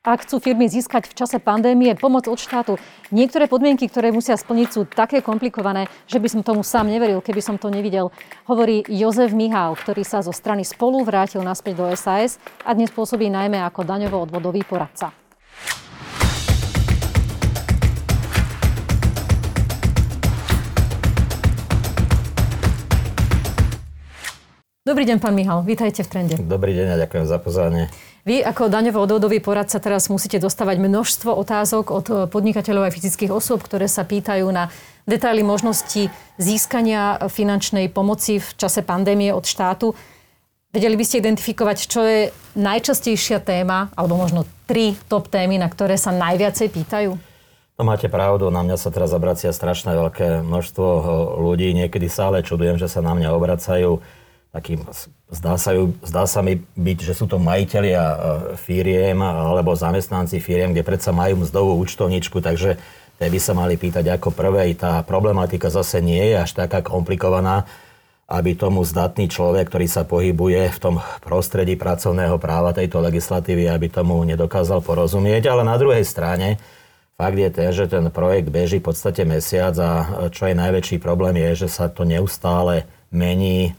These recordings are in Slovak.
ak chcú firmy získať v čase pandémie pomoc od štátu. Niektoré podmienky, ktoré musia splniť, sú také komplikované, že by som tomu sám neveril, keby som to nevidel. Hovorí Jozef Mihál, ktorý sa zo strany spolu vrátil naspäť do SAS a dnes pôsobí najmä ako daňovo-odvodový poradca. Dobrý deň, pán Mihal. Vítajte v Trende. Dobrý deň a ďakujem za pozvanie. Vy ako daňovo-odvodový poradca teraz musíte dostávať množstvo otázok od eh, podnikateľov a fyzických osôb, ktoré sa pýtajú na detaily možnosti získania finančnej pomoci v čase pandémie od štátu. Vedeli by ste identifikovať, čo je najčastejšia téma, alebo možno tri top témy, na ktoré sa najviacej pýtajú? No máte pravdu, na mňa sa teraz obracia strašné veľké množstvo eh, ľudí. Niekedy sa ale čudujem, že sa na mňa obracajú takým, zdá sa, ju, zdá sa mi byť, že sú to majiteľia e, firiem alebo zamestnanci firiem, kde predsa majú mzdovú účtovničku, takže tie by sa mali pýtať ako prvé. Tá problematika zase nie je až taká komplikovaná, aby tomu zdatný človek, ktorý sa pohybuje v tom prostredí pracovného práva tejto legislatívy, aby tomu nedokázal porozumieť. Ale na druhej strane, fakt je ten, že ten projekt beží v podstate mesiac a čo je najväčší problém je, že sa to neustále mení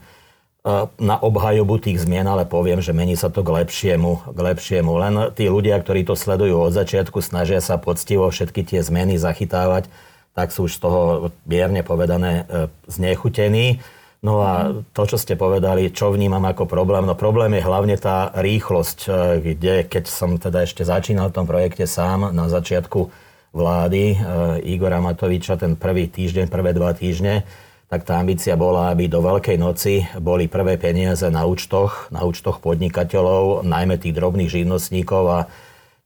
na obhajobu tých zmien, ale poviem, že mení sa to k lepšiemu, k lepšiemu. Len tí ľudia, ktorí to sledujú od začiatku, snažia sa poctivo všetky tie zmeny zachytávať, tak sú už z toho mierne povedané e, znechutení. No a to, čo ste povedali, čo vnímam ako problém, no problém je hlavne tá rýchlosť, e, kde keď som teda ešte začínal v tom projekte sám na začiatku vlády e, Igora Matoviča, ten prvý týždeň, prvé dva týždne, tak tá ambícia bola, aby do Veľkej noci boli prvé peniaze na účtoch, na účtoch podnikateľov, najmä tých drobných živnostníkov a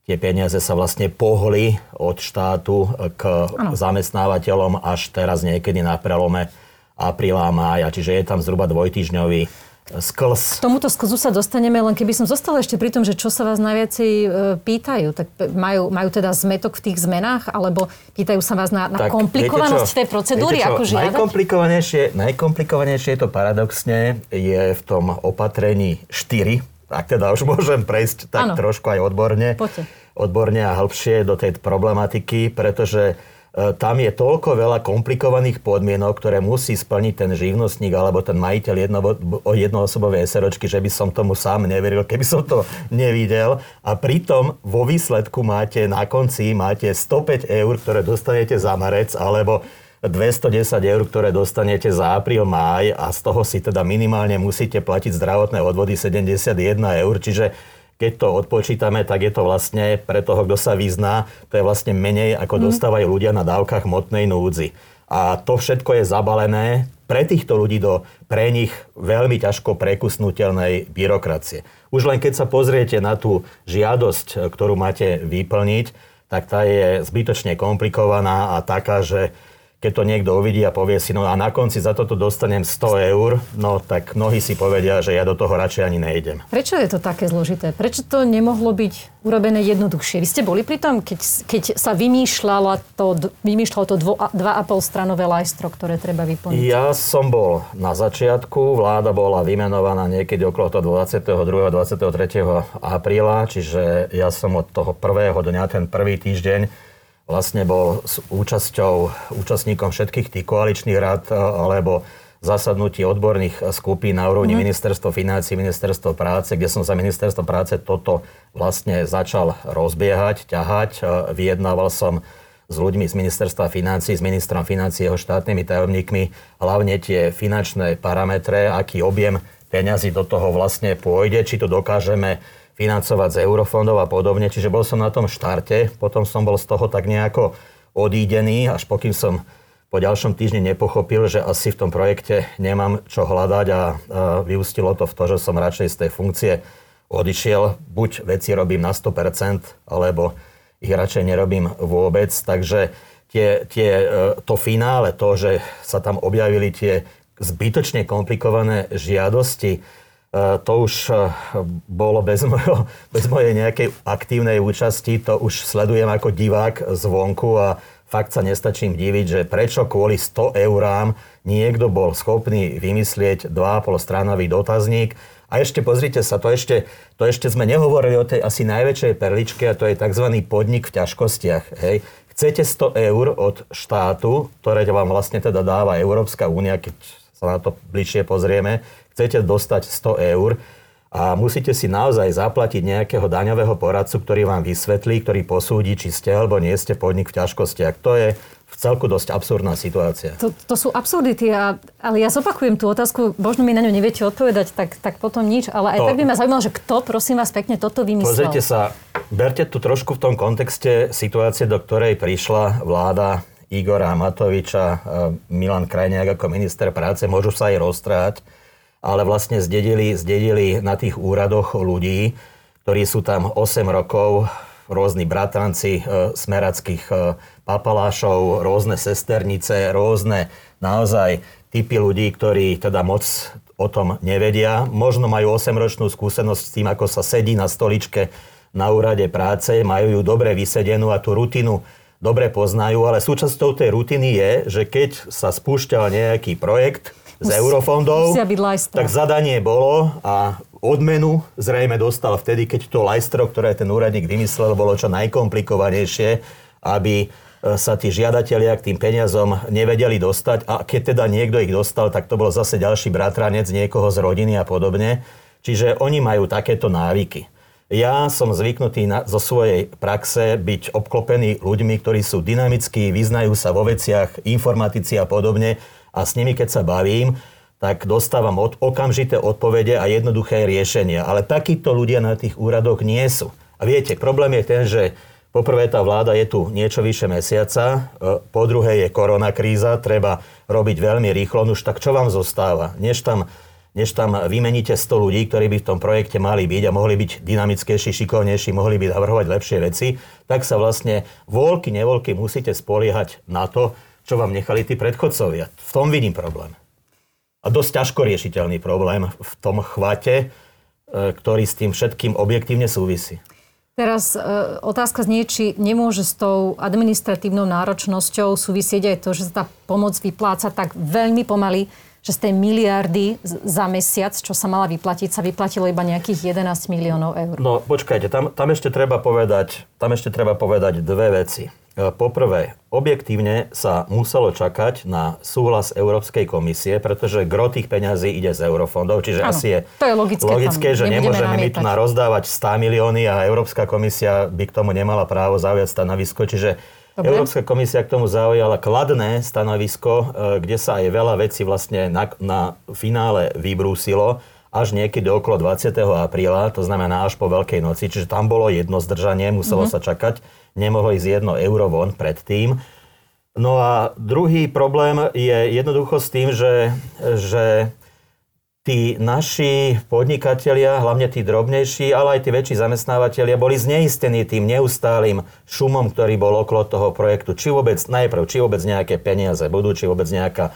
tie peniaze sa vlastne pohli od štátu k ano. zamestnávateľom až teraz niekedy na prelome apríla a mája. Čiže je tam zhruba dvojtyžňový sklz. K tomuto sklzu sa dostaneme, len keby som zostala ešte pri tom, že čo sa vás najviacej e, pýtajú, tak majú, majú teda zmetok v tých zmenách, alebo pýtajú sa vás na, na tak, komplikovanosť tej procedúry, ako žiadať? Najkomplikovanejšie, najkomplikovanejšie je to paradoxne, je v tom opatrení 4, ak teda už môžem prejsť tak ano. trošku aj odborne, Poďte. odborne a hĺbšie do tej problematiky, pretože tam je toľko veľa komplikovaných podmienok, ktoré musí splniť ten živnostník alebo ten majiteľ jedno, jednoosobovej SROčky, že by som tomu sám neveril, keby som to nevidel. A pritom vo výsledku máte na konci máte 105 eur, ktoré dostanete za marec, alebo 210 eur, ktoré dostanete za apríl, máj a z toho si teda minimálne musíte platiť zdravotné odvody 71 eur, čiže keď to odpočítame, tak je to vlastne pre toho, kto sa vyzná, to je vlastne menej, ako mm. dostávajú ľudia na dávkach motnej núdzi. A to všetko je zabalené pre týchto ľudí do pre nich veľmi ťažko prekusnutelnej byrokracie. Už len keď sa pozriete na tú žiadosť, ktorú máte vyplniť, tak tá je zbytočne komplikovaná a taká, že keď to niekto uvidí a povie si, no a na konci za toto dostanem 100 eur, no tak mnohí si povedia, že ja do toho radšej ani nejdem. Prečo je to také zložité? Prečo to nemohlo byť urobené jednoduchšie? Vy ste boli pri tom, keď, keď sa vymýšľalo to, vymýšľalo to 2,5 stranové lajstro, ktoré treba vyplniť? Ja som bol na začiatku, vláda bola vymenovaná niekedy okolo toho 22. 23. apríla, čiže ja som od toho prvého dňa, ten prvý týždeň, vlastne bol s účasťou, účastníkom všetkých tých koaličných rád e, alebo zasadnutí odborných skupín na úrovni mm. ministerstva financí, ministerstvo práce, kde som za ministerstvo práce toto vlastne začal rozbiehať, ťahať. E, vyjednával som s ľuďmi z ministerstva financí, s ministrom financí, jeho štátnymi tajomníkmi, hlavne tie finančné parametre, aký objem peňazí do toho vlastne pôjde, či to dokážeme financovať z eurofondov a podobne. Čiže bol som na tom štarte, potom som bol z toho tak nejako odídený, až pokým som po ďalšom týždni nepochopil, že asi v tom projekte nemám čo hľadať a, a vyústilo to v to, že som radšej z tej funkcie odišiel. Buď veci robím na 100%, alebo ich radšej nerobím vôbec. Takže tie, tie, e, to finále, to, že sa tam objavili tie zbytočne komplikované žiadosti, to už e, bolo bez, mojo, bez mojej nejakej aktívnej účasti, to už sledujem ako divák zvonku a fakt sa nestačím diviť, že prečo kvôli 100 eurám niekto bol schopný vymyslieť 2,5 stranový dotazník A ešte pozrite sa, to ešte, to ešte sme nehovorili o tej asi najväčšej perličke a to je tzv. podnik v ťažkostiach. Hej. Chcete 100 eur od štátu, ktoré vám vlastne teda dáva Európska únia, keď sa na to bližšie pozrieme, chcete dostať 100 eur, a musíte si naozaj zaplatiť nejakého daňového poradcu, ktorý vám vysvetlí, ktorý posúdi, či ste alebo nie ste podnik v ťažkostiach. To je v celku dosť absurdná situácia. To, to sú absurdity, a, ale ja zopakujem tú otázku, možno mi na ňu neviete odpovedať, tak, tak potom nič, ale aj to, tak by ma zaujímalo, že kto, prosím vás pekne, toto vymyslel. Pozrite sa, berte tu trošku v tom kontexte situácie, do ktorej prišla vláda Igora Matoviča, Milan Krajniak ako minister práce, môžu sa aj roztráť ale vlastne zdedili, zdedili na tých úradoch ľudí, ktorí sú tam 8 rokov, rôzni bratranci e, smerackých e, papalášov, rôzne sesternice, rôzne naozaj typy ľudí, ktorí teda moc o tom nevedia. Možno majú 8-ročnú skúsenosť s tým, ako sa sedí na stoličke na úrade práce, majú ju dobre vysedenú a tú rutinu dobre poznajú, ale súčasťou tej rutiny je, že keď sa spúšťal nejaký projekt, z eurofondov, tak zadanie bolo a odmenu zrejme dostal vtedy, keď to lajstro, ktoré ten úradník vymyslel, bolo čo najkomplikovanejšie, aby e, sa tí žiadatelia k tým peniazom nevedeli dostať a keď teda niekto ich dostal, tak to bol zase ďalší bratranec niekoho z rodiny a podobne. Čiže oni majú takéto návyky. Ja som zvyknutý na, zo svojej praxe byť obklopený ľuďmi, ktorí sú dynamickí, vyznajú sa vo veciach, informatici a podobne a s nimi, keď sa bavím, tak dostávam od, okamžité odpovede a jednoduché riešenia. Ale takíto ľudia na tých úradoch nie sú. A viete, problém je ten, že poprvé tá vláda je tu niečo vyše mesiaca, e, po druhé je korona kríza, treba robiť veľmi rýchlo, no už tak čo vám zostáva? Než tam, než tam vymeníte 100 ľudí, ktorí by v tom projekte mali byť a mohli byť dynamickejší, šikovnejší, mohli by navrhovať lepšie veci, tak sa vlastne voľky, nevoľky musíte spoliehať na to, čo vám nechali tí predchodcovia. V tom vidím problém. A dosť ťažko riešiteľný problém v tom chvate, e, ktorý s tým všetkým objektívne súvisí. Teraz e, otázka znie, či nemôže s tou administratívnou náročnosťou súvisieť aj to, že sa tá pomoc vypláca tak veľmi pomaly, že z tej miliardy za mesiac, čo sa mala vyplatiť, sa vyplatilo iba nejakých 11 miliónov eur. No počkajte, tam, tam, ešte treba povedať, tam ešte treba povedať dve veci. Poprvé, objektívne sa muselo čakať na súhlas Európskej komisie, pretože gro tých peňazí ide z eurofondov, čiže ano, asi je, to je logické, logické že nemôžeme my tu na rozdávať 100 milióny a Európska komisia by k tomu nemala právo zaujať stanovisko, čiže Dobre. Európska komisia k tomu zaujala kladné stanovisko, e, kde sa aj veľa vecí vlastne na, na finále vybrúsilo až niekedy okolo 20. apríla, to znamená až po Veľkej noci, čiže tam bolo jedno zdržanie, muselo mm-hmm. sa čakať nemohlo ísť jedno euro von predtým. No a druhý problém je jednoducho s tým, že, že tí naši podnikatelia, hlavne tí drobnejší, ale aj tí väčší zamestnávateľia, boli zneistení tým neustálým šumom, ktorý bol okolo toho projektu. Či vôbec, najprv, či vôbec nejaké peniaze budú, či vôbec nejaká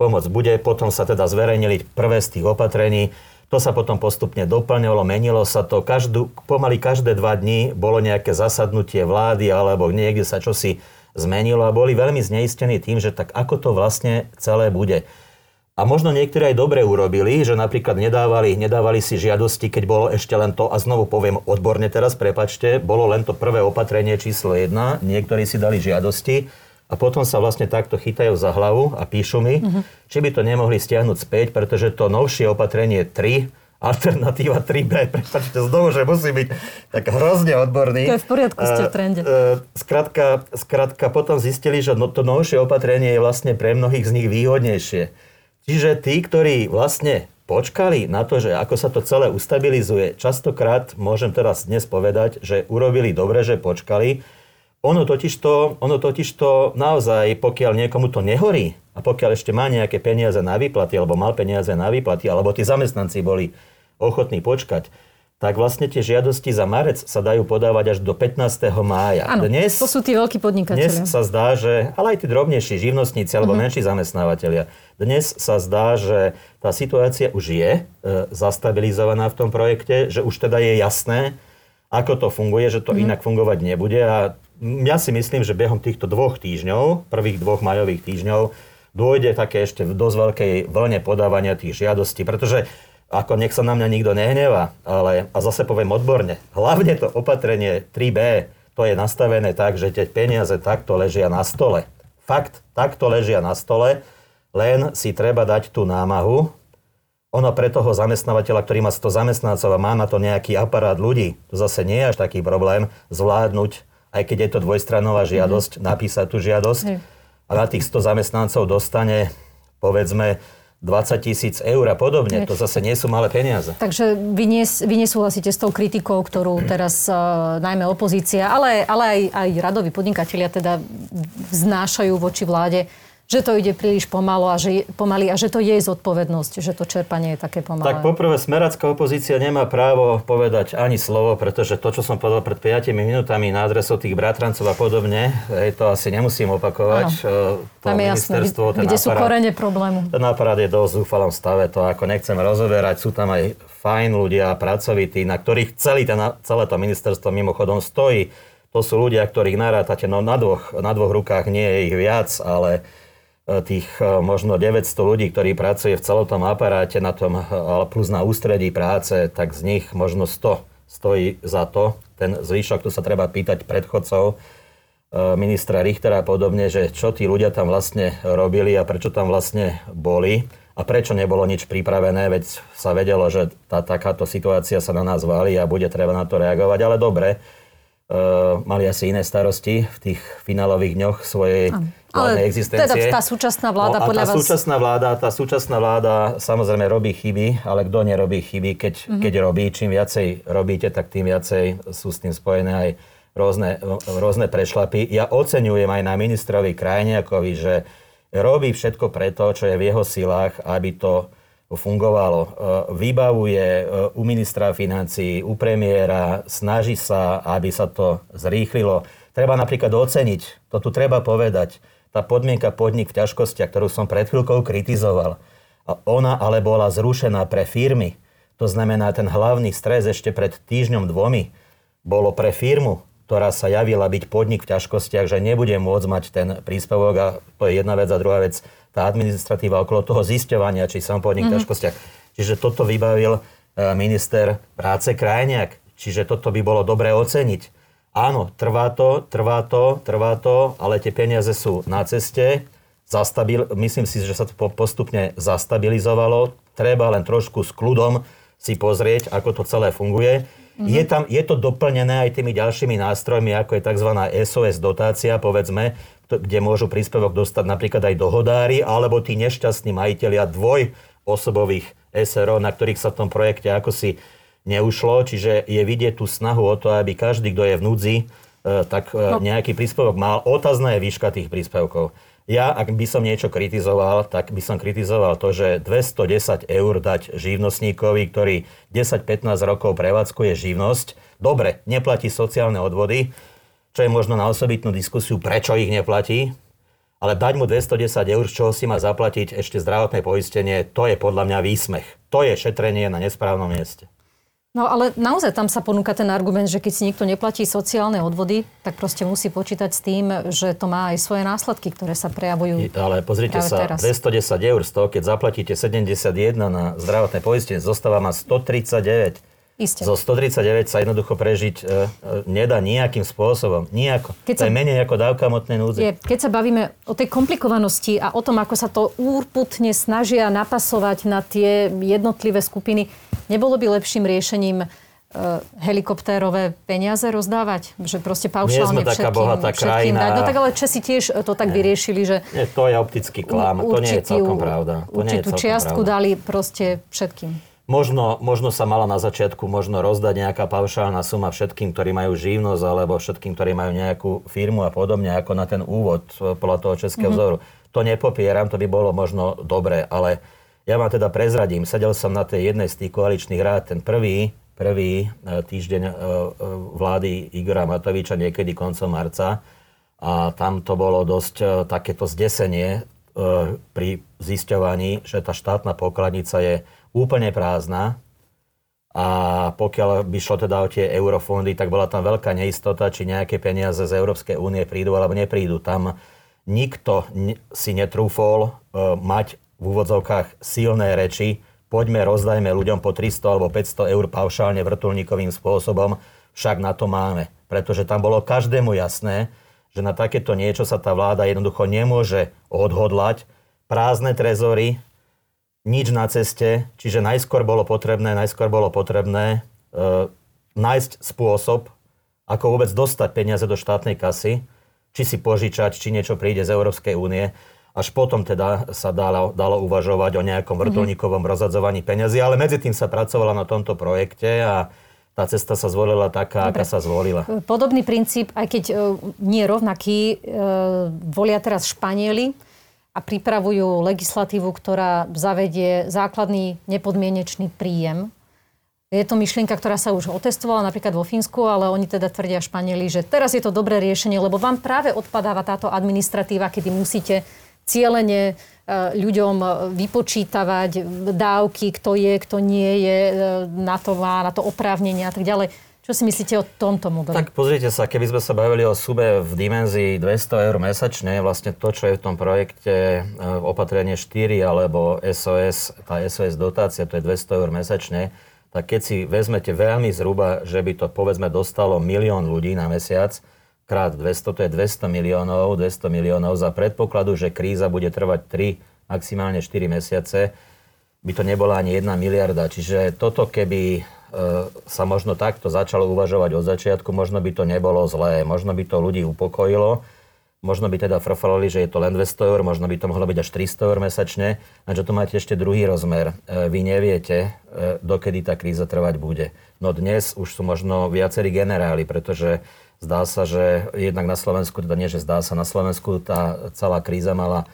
pomoc bude. Potom sa teda zverejnili prvé z tých opatrení. To sa potom postupne doplňovalo, menilo sa to. Každú, pomaly každé dva dní bolo nejaké zasadnutie vlády alebo niekde sa čosi zmenilo a boli veľmi zneistení tým, že tak ako to vlastne celé bude. A možno niektorí aj dobre urobili, že napríklad nedávali, nedávali si žiadosti, keď bolo ešte len to, a znovu poviem odborne teraz, prepačte, bolo len to prvé opatrenie číslo 1, niektorí si dali žiadosti, a potom sa vlastne takto chytajú za hlavu a píšu mi, uh-huh. či by to nemohli stiahnuť späť, pretože to novšie opatrenie 3, alternatíva 3B, prepačte znovu, že musí byť tak hrozne odborný. To je v poriadku, ste v trende. Skrátka, skrátka potom zistili, že no, to novšie opatrenie je vlastne pre mnohých z nich výhodnejšie. Čiže tí, ktorí vlastne počkali na to, že ako sa to celé ustabilizuje, častokrát môžem teraz dnes povedať, že urobili dobre, že počkali, ono totiž, to, ono totiž to naozaj, pokiaľ niekomu to nehorí a pokiaľ ešte má nejaké peniaze na výplaty, alebo mal peniaze na výplaty, alebo tí zamestnanci boli ochotní počkať, tak vlastne tie žiadosti za marec sa dajú podávať až do 15. mája. Áno, dnes, to sú tí veľkí podnikatelia. Dnes sa zdá, že, ale aj tí drobnejší živnostníci alebo uh-huh. menší zamestnávateľia, dnes sa zdá, že tá situácia už je e, zastabilizovaná v tom projekte, že už teda je jasné, ako to funguje, že to uh-huh. inak fungovať nebude a ja si myslím, že behom týchto dvoch týždňov, prvých dvoch majových týždňov, dôjde také ešte v dosť veľkej vlne podávania tých žiadostí, pretože ako nech sa na mňa nikto nehneva, ale a zase poviem odborne, hlavne to opatrenie 3B, to je nastavené tak, že tie peniaze takto ležia na stole. Fakt, takto ležia na stole, len si treba dať tú námahu. Ono pre toho zamestnávateľa, ktorý má 100 zamestnancov a má na to nejaký aparát ľudí, to zase nie je až taký problém zvládnuť, aj keď je to dvojstranová žiadosť, mm-hmm. napísať tú žiadosť. Mm. A na tých 100 zamestnancov dostane, povedzme, 20 tisíc eur a podobne. To zase nie sú malé peniaze. Takže vy, nes, vy nesúhlasíte s tou kritikou, ktorú teraz uh, najmä opozícia, ale, ale aj, aj radoví podnikatelia teda vznášajú voči vláde že to ide príliš pomalo a že, pomaly a že to je zodpovednosť, že to čerpanie je také pomalé. Tak poprvé smeracká opozícia nemá právo povedať ani slovo, pretože to, čo som povedal pred 5 minútami na adresu tých bratrancov a podobne, hej, to asi nemusím opakovať. Ano. To Tam je jasné, ten kde aparát, sú korene problému. Ten aparát je dosť zúfalom stave, to ako nechcem rozoberať. Sú tam aj fajn ľudia, pracovití, na ktorých celý ten, celé to ministerstvo mimochodom stojí. To sú ľudia, ktorých narátate no, na, dvoch, na dvoch rukách, nie je ich viac, ale tých e, možno 900 ľudí, ktorí pracuje v celom tom aparáte na tom, e, plus na ústredí práce, tak z nich možno 100 stojí za to. Ten zvyšok, tu sa treba pýtať predchodcov, ministra Richtera a podobne, že čo tí ľudia tam vlastne robili a prečo tam vlastne boli a prečo nebolo nič pripravené, veď sa vedelo, že tá, takáto situácia sa na nás valí a bude treba na to reagovať, ale dobre, uh, mali asi iné starosti v tých finálových dňoch svojej ale existencie. Teda tá súčasná vláda no, podľa tá vás... Súčasná vláda, tá súčasná vláda samozrejme robí chyby, ale kto nerobí chyby, keď, mm-hmm. keď robí, čím viacej robíte, tak tým viacej sú s tým spojené aj rôzne, rôzne prešlapy. Ja oceňujem aj na ministrovi Krajniakovi, že robí všetko preto, čo je v jeho silách, aby to fungovalo. E, vybavuje e, u ministra financí, u premiéra, snaží sa, aby sa to zrýchlilo. Treba napríklad oceniť, to tu treba povedať, tá podmienka podnik v ťažkostiach, ktorú som pred chvíľkou kritizoval, a ona ale bola zrušená pre firmy. To znamená, ten hlavný stres ešte pred týždňom dvomi bolo pre firmu, ktorá sa javila byť podnik v ťažkostiach, že nebude môcť mať ten príspevok a to je jedna vec a druhá vec, tá administratíva okolo toho zisťovania, či som podnik mm-hmm. v mhm. ťažkostiach. Čiže toto vybavil e, minister práce Krajniak. Čiže toto by bolo dobre oceniť. Áno, trvá to, trvá to, trvá to, ale tie peniaze sú na ceste. Zastabil, myslím si, že sa to postupne zastabilizovalo. Treba len trošku s kľudom si pozrieť, ako to celé funguje. Mm-hmm. Je, tam, je to doplnené aj tými ďalšími nástrojmi, ako je tzv. SOS dotácia, povedzme, kde môžu príspevok dostať napríklad aj dohodári, alebo tí nešťastní majiteľia dvojosobových SRO, na ktorých sa v tom projekte ako si neušlo, čiže je vidieť tú snahu o to, aby každý, kto je v núdzi, e, tak e, no. nejaký príspevok mal. Otázna je výška tých príspevkov. Ja, ak by som niečo kritizoval, tak by som kritizoval to, že 210 eur dať živnostníkovi, ktorý 10-15 rokov prevádzkuje živnosť, dobre, neplatí sociálne odvody, čo je možno na osobitnú diskusiu, prečo ich neplatí, ale dať mu 210 eur, z čoho si má zaplatiť ešte zdravotné poistenie, to je podľa mňa výsmech. To je šetrenie na nesprávnom mieste. No ale naozaj tam sa ponúka ten argument, že keď si niekto neplatí sociálne odvody, tak proste musí počítať s tým, že to má aj svoje následky, ktoré sa prejavujú. Ale pozrite sa, teraz. 210 eur z toho, keď zaplatíte 71 na zdravotné poistenie, zostáva ma 139. Isté. Zo 139 sa jednoducho prežiť e, e, nedá nejakým spôsobom. Nijako. Keď to sa, je menej ako dávka motnej núdze. Je, keď sa bavíme o tej komplikovanosti a o tom, ako sa to úrputne snažia napasovať na tie jednotlivé skupiny, Nebolo by lepším riešením uh, helikoptérové peniaze rozdávať? Že proste paušálne Nie sme taká bohatá krajina. Dať. No tak ale Česi tiež to tak Nie. vyriešili, že... Nie, to je optický klam. Určitú, to nie je celkom pravda. To určitú čiastku pravda. dali proste všetkým. Možno, možno sa mala na začiatku možno rozdať nejaká paušálna suma všetkým, ktorí majú živnosť, alebo všetkým, ktorí majú nejakú firmu a podobne, ako na ten úvod e, podľa toho českého mm-hmm. vzoru. To nepopieram, to by bolo možno dobré, ale ja vám teda prezradím, sedel som na tej jednej z tých koaličných rád, ten prvý, prvý e, týždeň e, e, vlády Igora Matoviča niekedy koncom marca a tam to bolo dosť takéto zdesenie pri zisťovaní, že tá štátna pokladnica je úplne prázdna a pokiaľ by šlo teda o tie eurofondy, tak bola tam veľká neistota, či nejaké peniaze z Európskej únie prídu alebo neprídu. Tam nikto si netrúfol mať v úvodzovkách silné reči poďme, rozdajme ľuďom po 300 alebo 500 eur paušálne vrtulníkovým spôsobom, však na to máme. Pretože tam bolo každému jasné, že na takéto niečo sa tá vláda jednoducho nemôže odhodlať. Prázdne trezory, nič na ceste, čiže najskôr bolo potrebné, najskôr bolo potrebné e, nájsť spôsob, ako vôbec dostať peniaze do štátnej kasy, či si požičať, či niečo príde z Európskej únie. Až potom teda sa dalo, dalo uvažovať o nejakom mhm. vrtulníkovom rozhadzovaní peniazy, ale medzi tým sa pracovala na tomto projekte a tá cesta sa zvolila taká, Dobre. aká sa zvolila. Podobný princíp, aj keď e, nie rovnaký, e, volia teraz Španieli a pripravujú legislatívu, ktorá zavedie základný nepodmienečný príjem. Je to myšlienka, ktorá sa už otestovala napríklad vo Fínsku, ale oni teda tvrdia Španieli, že teraz je to dobré riešenie, lebo vám práve odpadáva táto administratíva, kedy musíte cieľene E, ľuďom e, vypočítavať dávky, kto je, kto nie je, e, na to má, na to oprávnenie a tak ďalej. Čo si myslíte o tomto modeli? Tak pozrite sa, keby sme sa bavili o sube v dimenzii 200 eur mesačne, vlastne to, čo je v tom projekte opatrenie 4 alebo SOS, tá SOS dotácia, to je 200 eur mesačne, tak keď si vezmete veľmi zhruba, že by to povedzme dostalo milión ľudí na mesiac, krát 200, to je 200 miliónov, 200 miliónov za predpokladu, že kríza bude trvať 3, maximálne 4 mesiace, by to nebola ani 1 miliarda. Čiže toto, keby e, sa možno takto začalo uvažovať od začiatku, možno by to nebolo zlé, možno by to ľudí upokojilo, možno by teda frfalali, že je to len 200 eur, možno by to mohlo byť až 300 eur mesačne, lenže tu máte ešte druhý rozmer. E, vy neviete, e, dokedy tá kríza trvať bude. No dnes už sú možno viacerí generáli, pretože Zdá sa, že jednak na Slovensku, teda nie, že zdá sa, na Slovensku tá celá kríza mala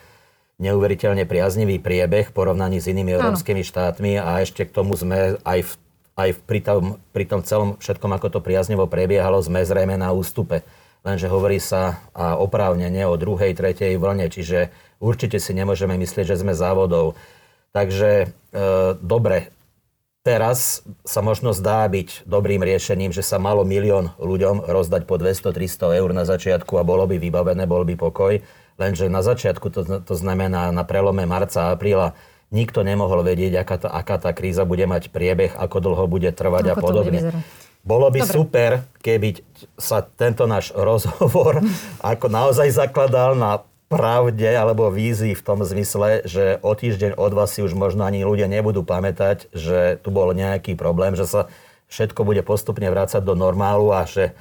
neuveriteľne priaznivý priebeh v porovnaní s inými európskymi štátmi a ešte k tomu sme aj, v, aj v, pri, tom, pri tom celom všetkom, ako to priaznivo prebiehalo, sme zrejme na ústupe. Lenže hovorí sa a oprávnene o druhej, tretej vlne, čiže určite si nemôžeme myslieť, že sme závodov. Takže e, dobre, Teraz sa možno zdá byť dobrým riešením, že sa malo milión ľuďom rozdať po 200-300 eur na začiatku a bolo by vybavené, bol by pokoj. Lenže na začiatku, to, to znamená na prelome marca a apríla, nikto nemohol vedieť, aká tá, aká tá kríza bude mať priebeh, ako dlho bude trvať ako a podobne. Bolo by Dobre. super, keby sa tento náš rozhovor ako naozaj zakladal na pravde alebo vízii v tom zmysle, že o týždeň, od vás si už možno ani ľudia nebudú pamätať, že tu bol nejaký problém, že sa všetko bude postupne vrácať do normálu a že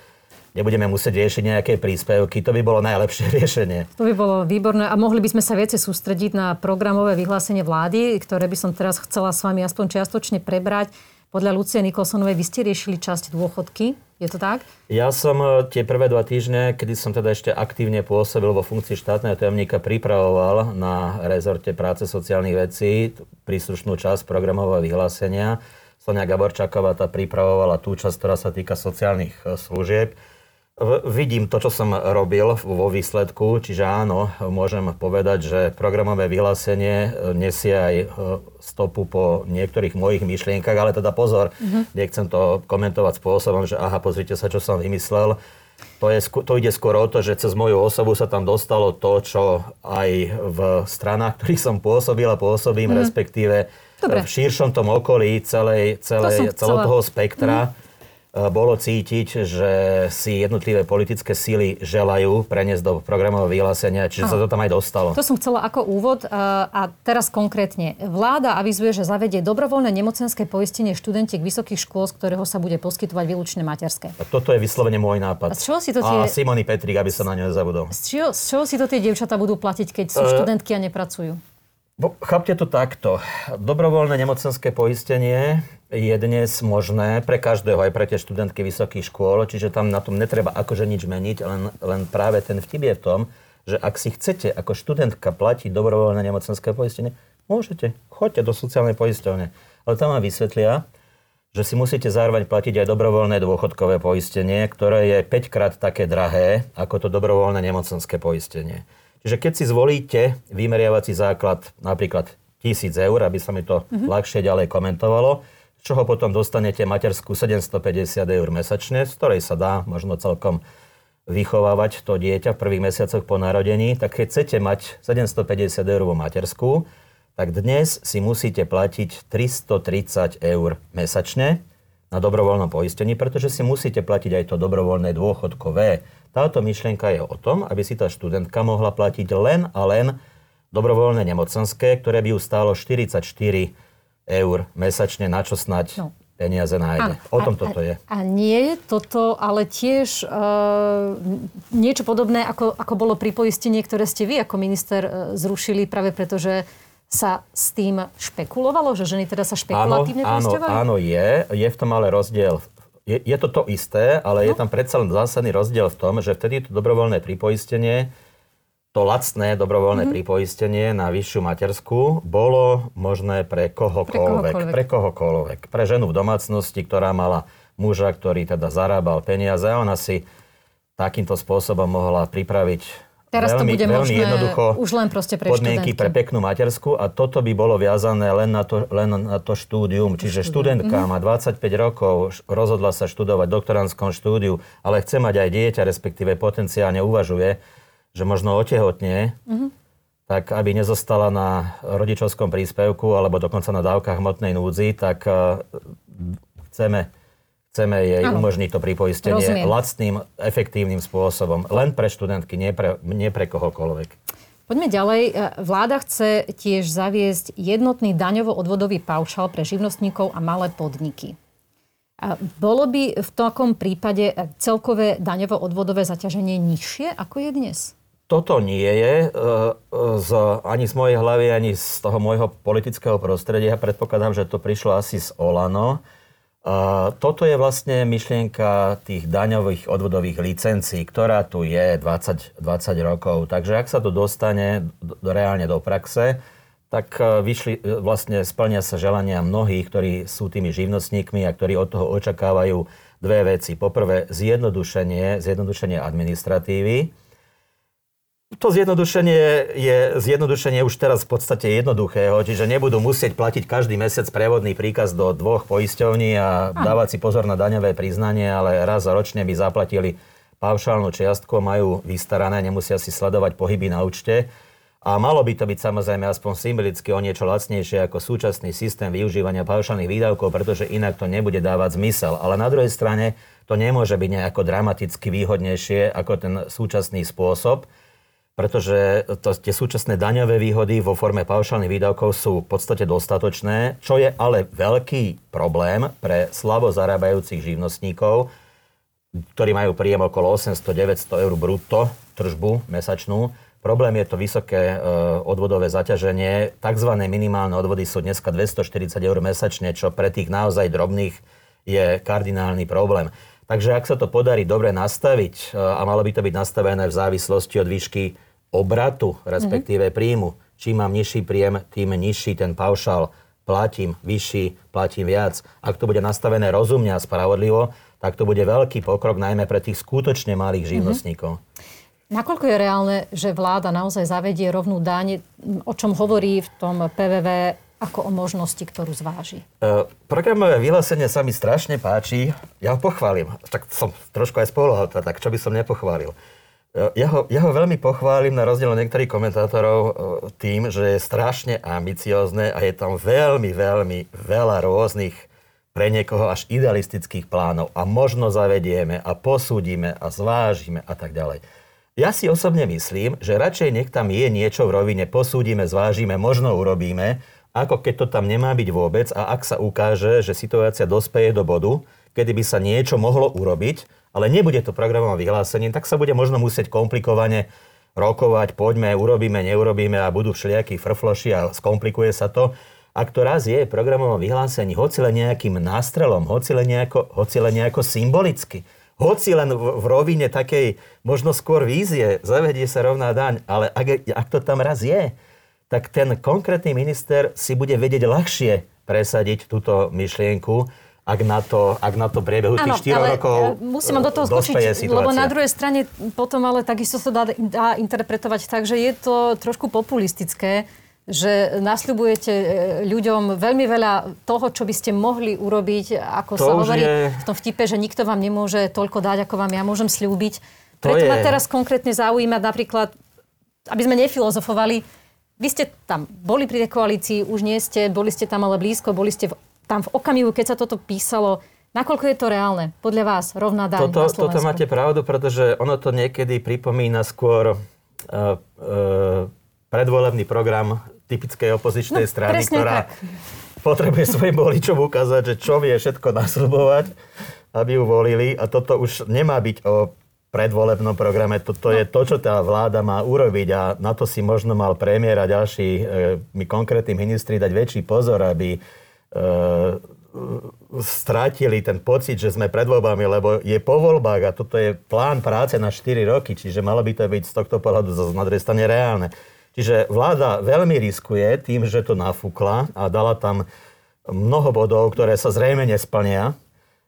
nebudeme musieť riešiť nejaké príspevky. To by bolo najlepšie riešenie. To by bolo výborné a mohli by sme sa viacej sústrediť na programové vyhlásenie vlády, ktoré by som teraz chcela s vami aspoň čiastočne prebrať. Podľa Lucie Nikolsonovej vy ste riešili časť dôchodky je to tak? Ja som e, tie prvé dva týždne, kedy som teda ešte aktívne pôsobil vo funkcii štátneho tajomníka, pripravoval na rezorte práce sociálnych vecí príslušnú časť programového vyhlásenia. Sonia Gaborčáková tá pripravovala tú časť, ktorá sa týka sociálnych e, služieb vidím to, čo som robil vo výsledku, čiže áno, môžem povedať, že programové vyhlásenie e, nesie aj e, stopu po niektorých mojich myšlienkach, ale teda pozor, mm-hmm. nechcem to komentovať spôsobom, že aha, pozrite sa, čo som vymyslel. To, je, to ide skôr o to, že cez moju osobu sa tam dostalo to, čo aj v stranách, ktorých som pôsobil a pôsobím, mm. respektíve Dobre. v širšom tom okolí celej, celej, to celého toho spektra. Mm E, bolo cítiť, že si jednotlivé politické síly želajú preniesť do programového vyhlásenia, čiže Aha. sa to tam aj dostalo. To som chcela ako úvod. E, a teraz konkrétne. Vláda avizuje, že zavedie dobrovoľné nemocenské poistenie študentiek vysokých škôl, z ktorého sa bude poskytovať výlučne materské. A toto je vyslovene môj nápad. A, z čoho si to tie... a Simony Petrik, aby sa na ňu nezabudol. Z čoho, z čoho si to tie dievčatá budú platiť, keď sú uh... študentky a nepracujú? Chápte to takto. Dobrovoľné nemocenské poistenie je dnes možné pre každého, aj pre tie študentky vysokých škôl, čiže tam na tom netreba akože nič meniť, len, len práve ten vtip je v tom, že ak si chcete ako študentka platiť dobrovoľné nemocenské poistenie, môžete, choďte do sociálnej poisťovne. Ale tam vám vysvetlia, že si musíte zároveň platiť aj dobrovoľné dôchodkové poistenie, ktoré je 5 krát také drahé ako to dobrovoľné nemocenské poistenie. Čiže keď si zvolíte vymeriavací základ napríklad 1000 eur, aby sa mi to mm-hmm. ľahšie ďalej komentovalo, z čoho potom dostanete materskú 750 eur mesačne, z ktorej sa dá možno celkom vychovávať to dieťa v prvých mesiacoch po narodení, tak keď chcete mať 750 eur materskú, tak dnes si musíte platiť 330 eur mesačne na dobrovoľnom poistení, pretože si musíte platiť aj to dobrovoľné dôchodkové. Táto myšlienka je o tom, aby si tá študentka mohla platiť len a len dobrovoľné nemocenské, ktoré by ju stálo 44 eur mesačne, na čo snať no. peniaze nájde. Áno. O tom a, toto je. A nie je toto ale tiež uh, niečo podobné, ako, ako bolo pripoistenie, ktoré ste vy ako minister uh, zrušili práve preto, že sa s tým špekulovalo, že ženy teda sa špekulatívne áno, áno, áno, je. Je v tom ale rozdiel. Je, je to to isté, ale no. je tam predsa len zásadný rozdiel v tom, že vtedy to dobrovoľné pripoistenie, to lacné dobrovoľné mm-hmm. pripoistenie na vyššiu materskú bolo možné pre kohokoľvek. Pre kohokoľvek. Pre kohokoľvek. Pre ženu v domácnosti, ktorá mala muža, ktorý teda zarábal peniaze a ona si takýmto spôsobom mohla pripraviť Teraz veľmi, to bude veľmi možné jednoducho už len proste pre podmienky študentky. pre peknú matersku a toto by bolo viazané len na to, len na to štúdium. Čiže študentka mm-hmm. má 25 rokov, rozhodla sa študovať v doktorandskom štúdiu, ale chce mať aj dieťa, respektíve potenciálne uvažuje, že možno otehotne, mm-hmm. tak aby nezostala na rodičovskom príspevku alebo dokonca na dávkach hmotnej núdzi, tak uh, chceme Chceme jej ano. umožniť to pripoistenie Rozumiem. lacným, efektívnym spôsobom. Len pre študentky, nie pre, nie pre kohokoľvek. Poďme ďalej. E, vláda chce tiež zaviesť jednotný daňovo-odvodový paušal pre živnostníkov a malé podniky. Bolo by v takom prípade celkové daňovo-odvodové zaťaženie nižšie, ako je dnes? Toto nie je e, z, ani z mojej hlavy, ani z toho môjho politického prostredia. Predpokladám, že to prišlo asi z Olano toto je vlastne myšlienka tých daňových odvodových licencií, ktorá tu je 20, 20 rokov. Takže ak sa to dostane do, reálne do praxe, tak e, vyšli, e, vlastne splnia sa želania mnohých, ktorí sú tými živnostníkmi a ktorí od toho očakávajú dve veci. Poprvé, zjednodušenie, zjednodušenie administratívy, to zjednodušenie je zjednodušenie už teraz v podstate jednoduchého, čiže nebudú musieť platiť každý mesiac prevodný príkaz do dvoch poisťovní a dávať si pozor na daňové priznanie, ale raz ročne by zaplatili paušálnu čiastku, majú vystarané, nemusia si sledovať pohyby na účte. A malo by to byť samozrejme aspoň symbolicky o niečo lacnejšie ako súčasný systém využívania paušálnych výdavkov, pretože inak to nebude dávať zmysel. Ale na druhej strane to nemôže byť nejako dramaticky výhodnejšie ako ten súčasný spôsob pretože to, tie súčasné daňové výhody vo forme paušálnych výdavkov sú v podstate dostatočné, čo je ale veľký problém pre slabo zarábajúcich živnostníkov, ktorí majú príjem okolo 800-900 eur brutto tržbu mesačnú. Problém je to vysoké e, odvodové zaťaženie. Takzvané minimálne odvody sú dneska 240 eur mesačne, čo pre tých naozaj drobných je kardinálny problém. Takže ak sa to podarí dobre nastaviť, e, a malo by to byť nastavené v závislosti od výšky obratu, respektíve mm-hmm. príjmu. Čím mám nižší príjem, tým nižší ten paušál platím, vyšší, platím viac. Ak to bude nastavené rozumne a spravodlivo, tak to bude veľký pokrok najmä pre tých skutočne malých mhm. živnostníkov. Mm-hmm. Nakoľko je reálne, že vláda naozaj zavedie rovnú daň, o čom hovorí v tom PVV ako o možnosti, ktorú zváži? E, programové vyhlásenie sa mi strašne páči. Ja ho pochválim. Tak som trošku aj spoluhol, tak čo by som nepochválil. Ja ho, ja ho veľmi pochválim na rozdiel od niektorých komentátorov e, tým, že je strašne ambiciózne a je tam veľmi, veľmi veľa rôznych pre niekoho až idealistických plánov a možno zavedieme a posúdime a zvážime a tak ďalej. Ja si osobne myslím, že radšej nech tam je niečo v rovine, posúdime, zvážime, možno urobíme, ako keď to tam nemá byť vôbec a ak sa ukáže, že situácia dospeje do bodu, kedy by sa niečo mohlo urobiť, ale nebude to programové vyhlásenie, tak sa bude možno musieť komplikovane rokovať, poďme, urobíme, neurobíme a budú všelijakí frfloši a skomplikuje sa to. Ak to raz je programové vyhlásenie, hoci len nejakým nástrelom, hoci len nejako, hoci len nejako symbolicky, hoci len v, v rovine takej možno skôr vízie, zavedie sa rovná daň, ale ak, ak to tam raz je, tak ten konkrétny minister si bude vedieť ľahšie presadiť túto myšlienku, ak na to, ak na to priebehu tých 4 rokov musím do toho skočiť, lebo na druhej strane potom ale takisto sa dá, dá interpretovať tak, že je to trošku populistické, že nasľubujete e, ľuďom veľmi veľa toho, čo by ste mohli urobiť, ako to sa hovorí je... v tom vtipe, že nikto vám nemôže toľko dať, ako vám ja môžem slúbiť. Preto je... ma teraz konkrétne zaujímať napríklad, aby sme nefilozofovali, vy ste tam boli pri tej koalícii, už nie ste, boli ste tam ale blízko, boli ste v, tam v okamihu, keď sa toto písalo. Nakoľko je to reálne? Podľa vás rovná daň toto, na Slovensku? Toto máte pravdu, pretože ono to niekedy pripomína skôr uh, uh, predvolebný program typickej opozičnej no, strany, ktorá tak. potrebuje svojim voličom ukázať, že čo vie všetko nasľubovať, aby ju volili. A toto už nemá byť o predvolebnom programe. Toto je to, čo tá vláda má urobiť a na to si možno mal premiér a ďalší e, my konkrétni ministri dať väčší pozor, aby strátili ten pocit, že sme pred voľbami, lebo je po voľbách a toto je plán práce na 4 roky, čiže malo by to byť z tohto pohľadu na druhej strane reálne. Čiže vláda veľmi riskuje tým, že to nafúkla a dala tam mnoho bodov, ktoré sa zrejme nesplnia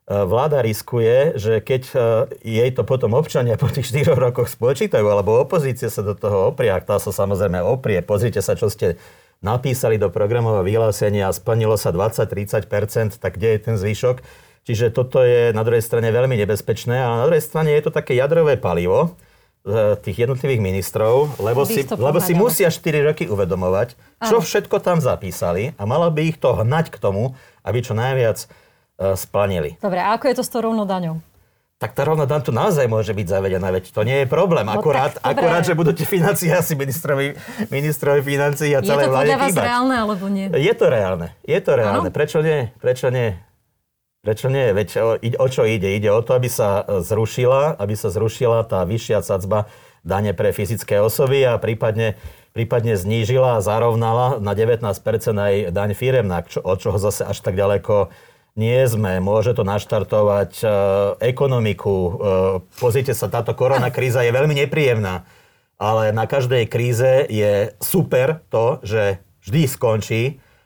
E, vláda riskuje, že keď e, jej to potom občania po tých 4 rokoch spočítajú, alebo opozícia sa do toho oprie, ak tá sa samozrejme oprie, pozrite sa, čo ste napísali do programového vyhlásenia a splnilo sa 20-30%, tak kde je ten zvyšok? Čiže toto je na druhej strane veľmi nebezpečné a na druhej strane je to také jadrové palivo e, tých jednotlivých ministrov, lebo si, lebo si musia 4 roky uvedomovať, čo všetko tam zapísali a malo by ich to hnať k tomu, aby čo najviac E, splanili. Dobre, a ako je to s tou rovnou daňou? Tak tá rovná daň tu naozaj môže byť zavedená, veď to nie je problém. No akurát, tak, akurát že budú tie financie asi ministrovi, ministrovi financií a celé vláde Je to podľa vás chýbať. reálne, alebo nie? Je to reálne. Je to reálne. Ano? Prečo nie? Prečo nie? Prečo nie? Veď o, o čo ide? Ide o to, aby sa zrušila, aby sa zrušila tá vyššia sadzba dane pre fyzické osoby a prípadne, prípadne znížila a zarovnala na 19% aj daň firemná, čo, od čoho zase až tak ďaleko nie sme, môže to naštartovať e, ekonomiku. E, pozrite sa, táto korona kríza je veľmi nepríjemná, ale na každej kríze je super to, že vždy skončí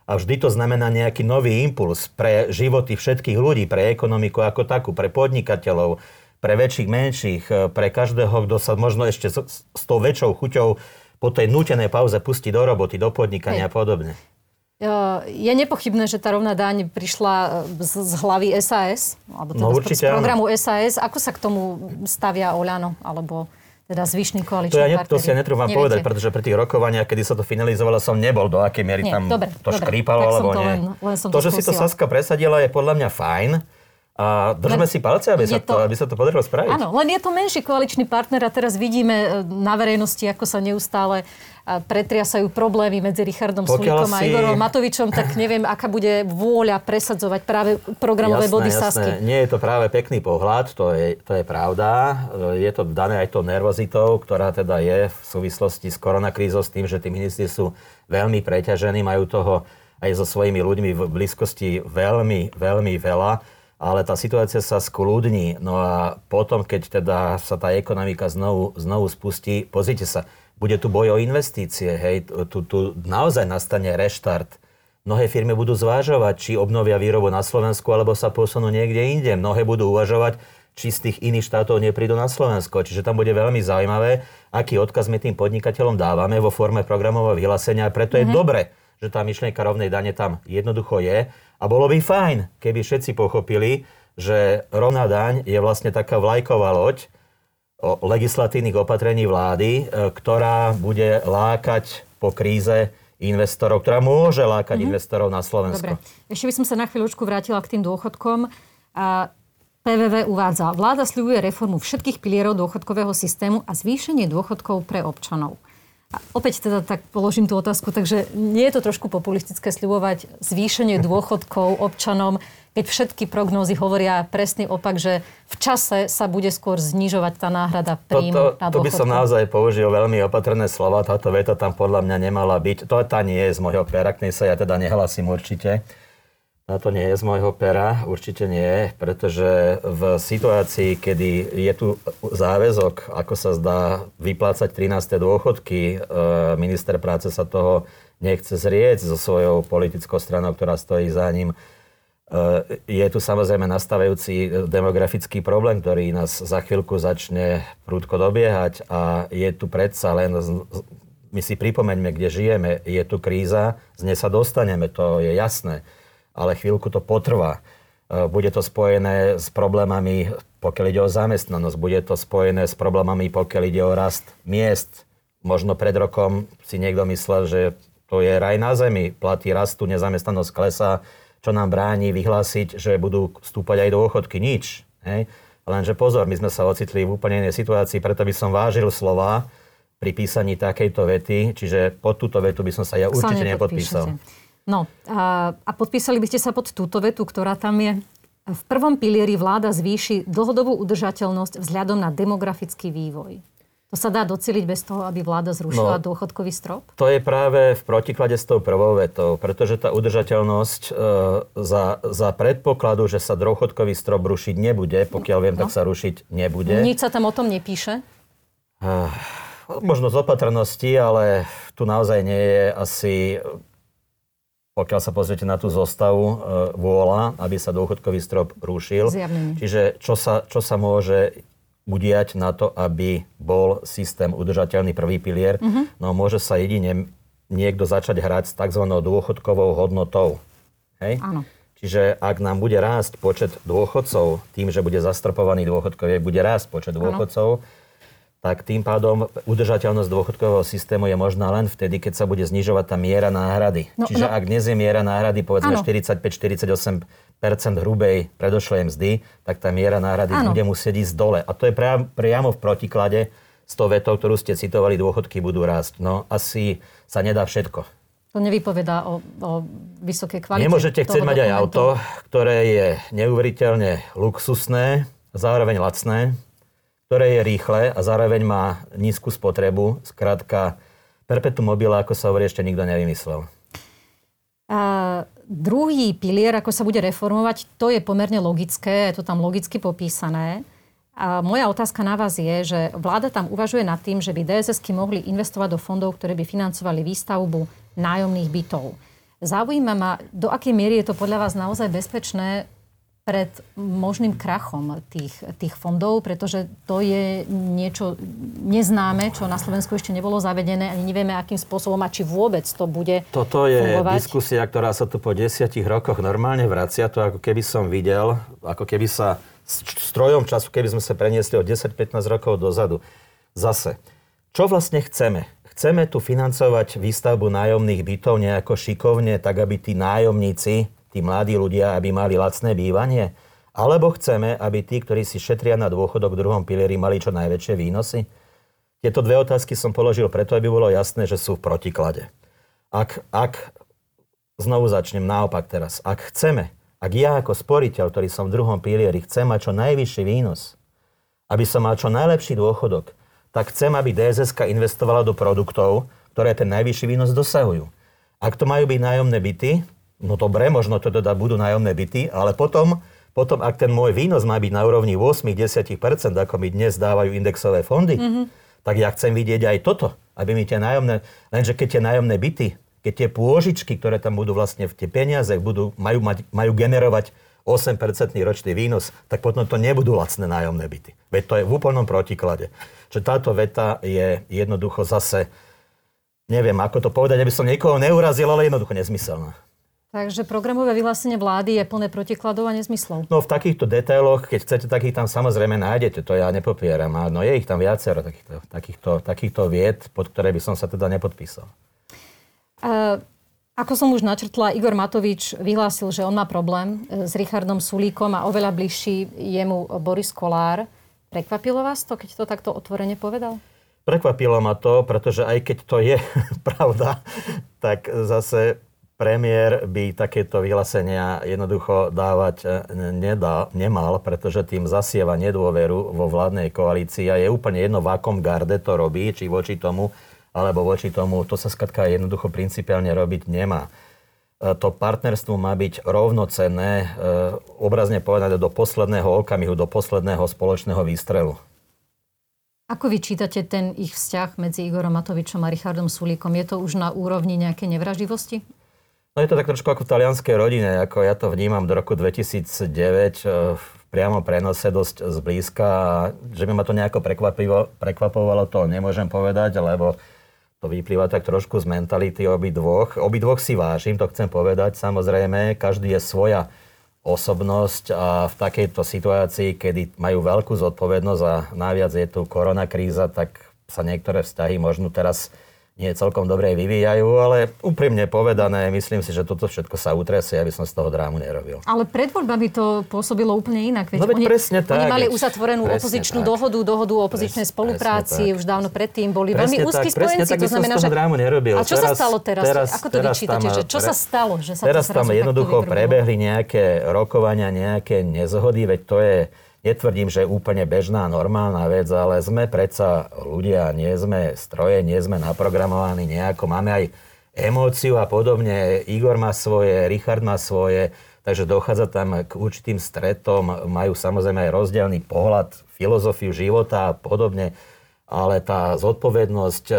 a vždy to znamená nejaký nový impuls pre životy všetkých ľudí, pre ekonomiku ako takú, pre podnikateľov, pre väčších, menších, e, pre každého, kto sa možno ešte s, s tou väčšou chuťou po tej nutenej pauze pustí do roboty, do podnikania Hej. a podobne. Je nepochybné, že tá rovná daň prišla e, z, z hlavy SAS, alebo teda no, z programu áno. SAS. Ako sa k tomu stavia Oľano, alebo teda zvyšný koaličný to, ja ne, to si ja netrúfam povedať, pretože pri tých rokovaniach, kedy sa to finalizovalo, som nebol, do akej miery nie, tam dobre, to dobre, škrípalo, alebo to nie. Len, len som to, to že si to Saska presadila, je podľa mňa fajn. A držme len si palce, aby sa, to, aby sa to podarilo spraviť. Áno, len je to menší koaličný partner a teraz vidíme e, na verejnosti, ako sa neustále pretriasajú problémy medzi Richardom Pokiaľ Sulíkom si... a Igorom Matovičom, tak neviem, aká bude vôľa presadzovať práve programové jasné, body jasné. Sasky. Nie je to práve pekný pohľad, to je, to je pravda. Je to dané aj tou nervozitou, ktorá teda je v súvislosti s koronakrízou, s tým, že tí ministri sú veľmi preťažení, majú toho aj so svojimi ľuďmi v blízkosti veľmi, veľmi veľa ale tá situácia sa skľudní. No a potom, keď teda sa tá ekonomika znovu, znovu spustí, pozrite sa, bude tu boj o investície, hej, tu, tu naozaj nastane reštart. Mnohé firmy budú zvážovať, či obnovia výrobu na Slovensku, alebo sa posunú niekde inde. Mnohé budú uvažovať, či z tých iných štátov neprídu na Slovensko. Čiže tam bude veľmi zaujímavé, aký odkaz my tým podnikateľom dávame vo forme programového vyhlásenia. A preto mm-hmm. je mhm. dobre, že tá myšlienka rovnej dane tam jednoducho je. A bolo by fajn, keby všetci pochopili, že rovná daň je vlastne taká vlajková loď, legislatívnych opatrení vlády, e, ktorá bude lákať po kríze investorov, ktorá môže lákať mm-hmm. investorov na Slovensko. Dobre. Ešte by som sa na chvíľučku vrátila k tým dôchodkom. A PVV uvádza, vláda sľubuje reformu všetkých pilierov dôchodkového systému a zvýšenie dôchodkov pre občanov. A opäť teda tak položím tú otázku, takže nie je to trošku populistické sľubovať zvýšenie dôchodkov občanom, keď všetky prognózy hovoria presný opak, že v čase sa bude skôr znižovať tá náhrada príjmu na To by som naozaj použil veľmi opatrné slova. Táto veta tam podľa mňa nemala byť. To tá nie je z môjho pera, k sa ja teda nehlasím určite. Táto nie je z môjho pera, určite nie, pretože v situácii, kedy je tu záväzok, ako sa zdá, vyplácať 13. dôchodky, e, minister práce sa toho nechce zrieť so svojou politickou stranou, ktorá stojí za ním Eh, je tu samozrejme nastavajúci demografický problém, ktorý nás za chvíľku začne prúdko dobiehať a je tu predsa len, my si pripomeňme, kde žijeme, je tu kríza, z nej sa dostaneme, to je jasné, ale chvíľku to potrvá. Eh, bude to spojené s problémami, pokiaľ ide o zamestnanosť, bude to spojené s problémami, pokiaľ ide o rast miest, možno pred rokom si niekto myslel, že to je raj na zemi, platy rastú, nezamestnanosť klesá, čo nám bráni vyhlásiť, že budú stúpať aj dôchodky. Nič. Hej? Lenže pozor, my sme sa ocitli v úplne inej situácii, preto by som vážil slova pri písaní takejto vety, čiže pod túto vetu by som sa ja určite nepodpísal. No a, a podpísali by ste sa pod túto vetu, ktorá tam je. V prvom pilieri vláda zvýši dlhodobú udržateľnosť vzhľadom na demografický vývoj. To sa dá doceliť bez toho, aby vláda zrušila no, dôchodkový strop? To je práve v protiklade s tou prvou vetou, pretože tá udržateľnosť e, za, za predpokladu, že sa dôchodkový strop rušiť nebude, pokiaľ viem, no. tak sa rušiť nebude. Nič sa tam o tom nepíše? E, možno z opatrnosti, ale tu naozaj nie je asi pokiaľ sa pozriete na tú zostavu, e, vôľa, aby sa dôchodkový strop rušil. Zjavne. Čiže čo sa, čo sa môže udiať na to, aby bol systém udržateľný prvý pilier. Uh-huh. No môže sa jedine niekto začať hrať s tzv. dôchodkovou hodnotou. Hej? Áno. Čiže ak nám bude rásť počet dôchodcov, tým, že bude zastropovaný dôchodkovie, bude rásť počet dôchodcov, ano tak tým pádom udržateľnosť dôchodkového systému je možná len vtedy, keď sa bude znižovať tá miera náhrady. No, Čiže no, ak dnes je miera náhrady povedzme 45-48% hrubej predošlej mzdy, tak tá miera náhrady ano. bude musieť ísť dole. A to je priamo v protiklade s tou vetou, ktorú ste citovali, dôchodky budú rásť. No asi sa nedá všetko. To nevypovedá o, o vysokej kvalite. Nemôžete chcieť mať aj auto, ktoré je neuveriteľne luxusné, zároveň lacné, ktoré je rýchle a zároveň má nízku spotrebu. Skrátka, perpetuum mobile, ako sa hovorí, ešte nikto nevymyslel. A druhý pilier, ako sa bude reformovať, to je pomerne logické, je to tam logicky popísané. A moja otázka na vás je, že vláda tam uvažuje nad tým, že by DSSky mohli investovať do fondov, ktoré by financovali výstavbu nájomných bytov. Zaujíma ma, do akej miery je to podľa vás naozaj bezpečné pred možným krachom tých, tých fondov, pretože to je niečo neznáme, čo na Slovensku ešte nebolo zavedené, ani nevieme, akým spôsobom a či vôbec to bude Toto je fungovať. diskusia, ktorá sa tu po desiatich rokoch normálne vracia. To ako keby som videl, ako keby sa strojom času, keby sme sa preniesli o 10-15 rokov dozadu. Zase, čo vlastne chceme? Chceme tu financovať výstavbu nájomných bytov nejako šikovne, tak aby tí nájomníci tí mladí ľudia, aby mali lacné bývanie? Alebo chceme, aby tí, ktorí si šetria na dôchodok v druhom pilieri, mali čo najväčšie výnosy? Tieto dve otázky som položil preto, aby bolo jasné, že sú v protiklade. Ak, ak znovu začnem naopak teraz, ak chceme, ak ja ako sporiteľ, ktorý som v druhom pilieri, chcem mať čo najvyšší výnos, aby som mal čo najlepší dôchodok, tak chcem, aby DSS investovala do produktov, ktoré ten najvyšší výnos dosahujú. Ak to majú byť nájomné byty, no dobre, možno to teda budú nájomné byty, ale potom, potom ak ten môj výnos má byť na úrovni 8-10%, ako mi dnes dávajú indexové fondy, mm-hmm. tak ja chcem vidieť aj toto, aby mi tie nájomné, lenže keď tie nájomné byty, keď tie pôžičky, ktoré tam budú vlastne v tie peniaze, budú, majú, mať, majú generovať 8% ročný výnos, tak potom to nebudú lacné nájomné byty. Veď to je v úplnom protiklade. Čiže táto veta je jednoducho zase, neviem ako to povedať, aby som niekoho neurazil, ale jednoducho nezmyselná. Takže programové vyhlásenie vlády je plné protikladov a nezmyslov. No v takýchto detailoch, keď chcete, takých tam samozrejme nájdete, to ja nepopieram. No je ich tam viacero takýchto, takýchto, takýchto vied, pod ktoré by som sa teda nepodpísal. Uh, ako som už načrtla, Igor Matovič vyhlásil, že on má problém e, s Richardom Sulíkom a oveľa bližší jemu Boris Kolár. Prekvapilo vás to, keď to takto otvorene povedal? Prekvapilo ma to, pretože aj keď to je pravda, tak zase premiér by takéto vyhlásenia jednoducho dávať e, nedá, nemal, pretože tým zasieva nedôveru vo vládnej koalícii a je úplne jedno, v akom garde to robí, či voči tomu, alebo voči tomu, to sa skratka jednoducho principiálne robiť nemá. E, to partnerstvo má byť rovnocenné, e, obrazne povedané, do posledného okamihu, do posledného spoločného výstrelu. Ako vyčítate ten ich vzťah medzi Igorom Matovičom a Richardom Sulíkom? Je to už na úrovni nejakej nevraživosti? No je to tak trošku ako v talianskej rodine, ako ja to vnímam do roku 2009 v eh, priamo prenose dosť zblízka. Že by ma to nejako prekvapovalo, to nemôžem povedať, lebo to vyplýva tak trošku z mentality obidvoch. Obidvoch si vážim, to chcem povedať. Samozrejme, každý je svoja osobnosť a v takejto situácii, kedy majú veľkú zodpovednosť a najviac je tu korona kríza, tak sa niektoré vzťahy možno teraz nie celkom dobre vyvíjajú, ale úprimne povedané, myslím si, že toto všetko sa utresie, aby som z toho drámu nerobil. Ale pred voľbami to pôsobilo úplne inak. Veď no veď oni, presne tak. Oni mali uzatvorenú opozičnú tak. dohodu, dohodu o opozičnej presne, spolupráci, presne už dávno predtým boli presne veľmi úzki spojenci. Tak, to znamená, že... drámu nerobil. A čo teraz, sa stalo teraz? teraz Ako to teraz vyčítate? Tam, že čo sa stalo? Že sa teraz tam jednoducho prebehli nejaké rokovania, nejaké nezhody, veď to je Netvrdím, že je úplne bežná, normálna vec, ale sme predsa ľudia, nie sme stroje, nie sme naprogramovaní nejako. Máme aj emóciu a podobne. Igor má svoje, Richard má svoje, takže dochádza tam k určitým stretom. Majú samozrejme aj rozdielný pohľad, filozofiu života a podobne ale tá zodpovednosť e,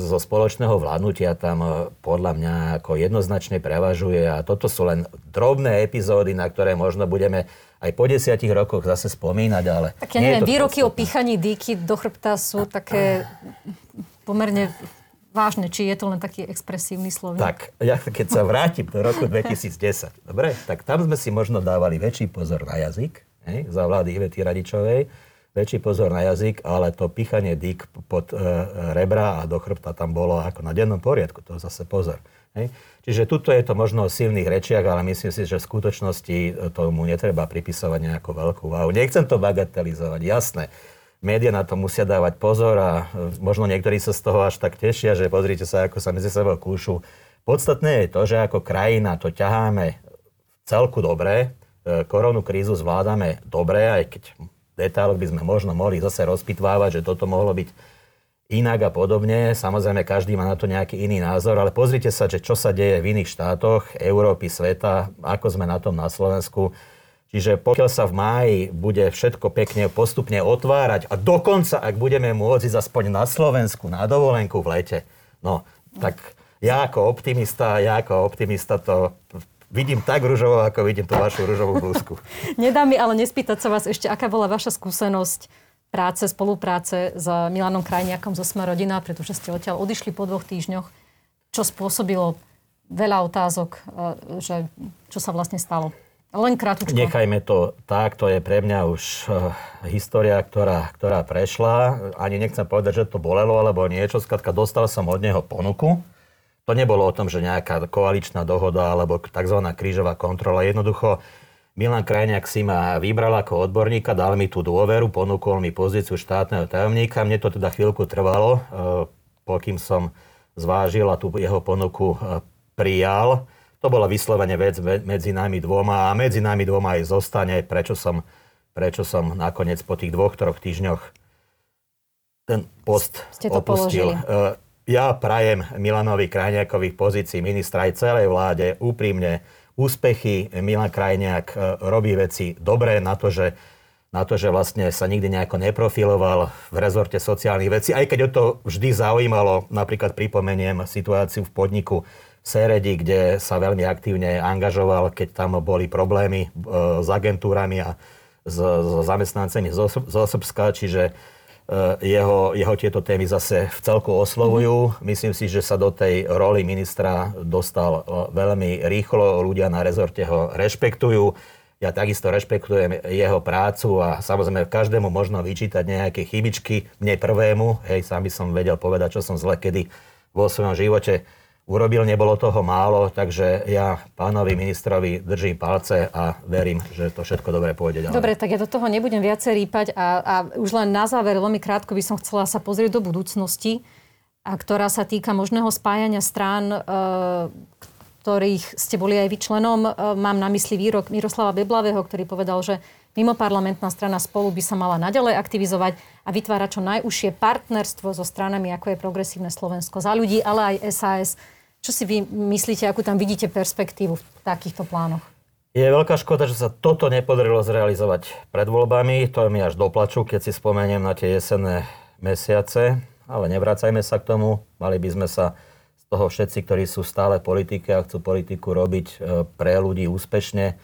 zo spoločného vládnutia tam e, podľa mňa ako jednoznačne prevažuje a toto sú len drobné epizódy, na ktoré možno budeme aj po desiatich rokoch zase spomínať, ale... Tak ja neviem, výroky o pichaní dýky do chrbta sú také pomerne vážne, či je to len taký expresívny slovník? Tak, ja keď sa vrátim do roku 2010, dobre, tak tam sme si možno dávali väčší pozor na jazyk, hej, za vlády Ivety Radičovej, väčší pozor na jazyk, ale to pichanie dík pod e, rebra a do chrbta tam bolo ako na dennom poriadku, to zase pozor. Hej. Čiže tuto je to možno o silných rečiach, ale myslím si, že v skutočnosti tomu netreba pripisovať nejakú veľkú váhu. Nechcem to bagatelizovať, jasné. Média na to musia dávať pozor a e, možno niektorí sa z toho až tak tešia, že pozrite sa, ako sa medzi sebou kúšu. Podstatné je to, že ako krajina to ťaháme celku dobre, e, koronu krízu zvládame dobre, aj keď detailoch by sme možno mohli zase rozpitvávať, že toto mohlo byť inak a podobne. Samozrejme, každý má na to nejaký iný názor, ale pozrite sa, že čo sa deje v iných štátoch Európy, sveta, ako sme na tom na Slovensku. Čiže pokiaľ sa v máji bude všetko pekne postupne otvárať a dokonca, ak budeme môcť ísť aspoň na Slovensku, na dovolenku v lete, no, tak ja ako optimista, ja ako optimista to vidím tak rúžovo, ako vidím tú vašu rúžovú blúzku. Nedá mi ale nespýtať sa vás ešte, aká bola vaša skúsenosť práce, spolupráce s Milanom Krajniakom zo Sme pretože ste odtiaľ odišli po dvoch týždňoch. Čo spôsobilo veľa otázok, e, že čo sa vlastne stalo? Len krátko. Nechajme to tak, to je pre mňa už uh, história, ktorá, ktorá prešla. Ani nechcem povedať, že to bolelo, alebo niečo. Skladka, dostal som od neho ponuku to nebolo o tom, že nejaká koaličná dohoda alebo tzv. krížová kontrola. Jednoducho Milan Krajniak si ma vybral ako odborníka, dal mi tú dôveru, ponúkol mi pozíciu štátneho tajomníka. Mne to teda chvíľku trvalo, e, pokým som zvážil a tú jeho ponuku e, prijal. To bola vyslovene vec medzi nami dvoma a medzi nami dvoma aj zostane, prečo som, prečo som nakoniec po tých dvoch, troch týždňoch ten post Ste to opustil. Položili. E, ja prajem Milanovi Krajniakovi v pozícii ministra aj celej vláde úprimne úspechy. Milan Krajniak e, robí veci dobré na to, že na to, že vlastne sa nikdy nejako neprofiloval v rezorte sociálnych vecí, aj keď o to vždy zaujímalo, napríklad pripomeniem situáciu v podniku v Seredi, kde sa veľmi aktívne angažoval, keď tam boli problémy e, s agentúrami a s, s zamestnancami zo, zo Srbska, čiže jeho, jeho tieto témy zase v celku oslovujú. Mm-hmm. Myslím si, že sa do tej roli ministra dostal eh, veľmi rýchlo. Ľudia na rezorte ho rešpektujú. Ja takisto rešpektujem jeho prácu a samozrejme každému možno vyčítať nejaké chybičky. Mne prvému, hej, sám by som vedel povedať, čo som zle kedy vo svojom živote urobil, nebolo toho málo, takže ja pánovi ministrovi držím palce a verím, že to všetko dobre pôjde ďalej. Dobre, tak ja do toho nebudem viacej rýpať a, a už len na záver, veľmi krátko by som chcela sa pozrieť do budúcnosti, a ktorá sa týka možného spájania strán, e, ktorých ste boli aj vy členom. E, mám na mysli výrok Miroslava Beblavého, ktorý povedal, že mimo parlamentná strana spolu by sa mala naďalej aktivizovať a vytvárať čo najúžšie partnerstvo so stranami, ako je Progresívne Slovensko za ľudí, ale aj SAS čo si vy myslíte, akú tam vidíte perspektívu v takýchto plánoch? Je veľká škoda, že sa toto nepodarilo zrealizovať pred voľbami. To je mi až doplaču, keď si spomeniem na tie jesenné mesiace. Ale nevracajme sa k tomu. Mali by sme sa z toho všetci, ktorí sú stále politike a chcú politiku robiť e, pre ľudí úspešne,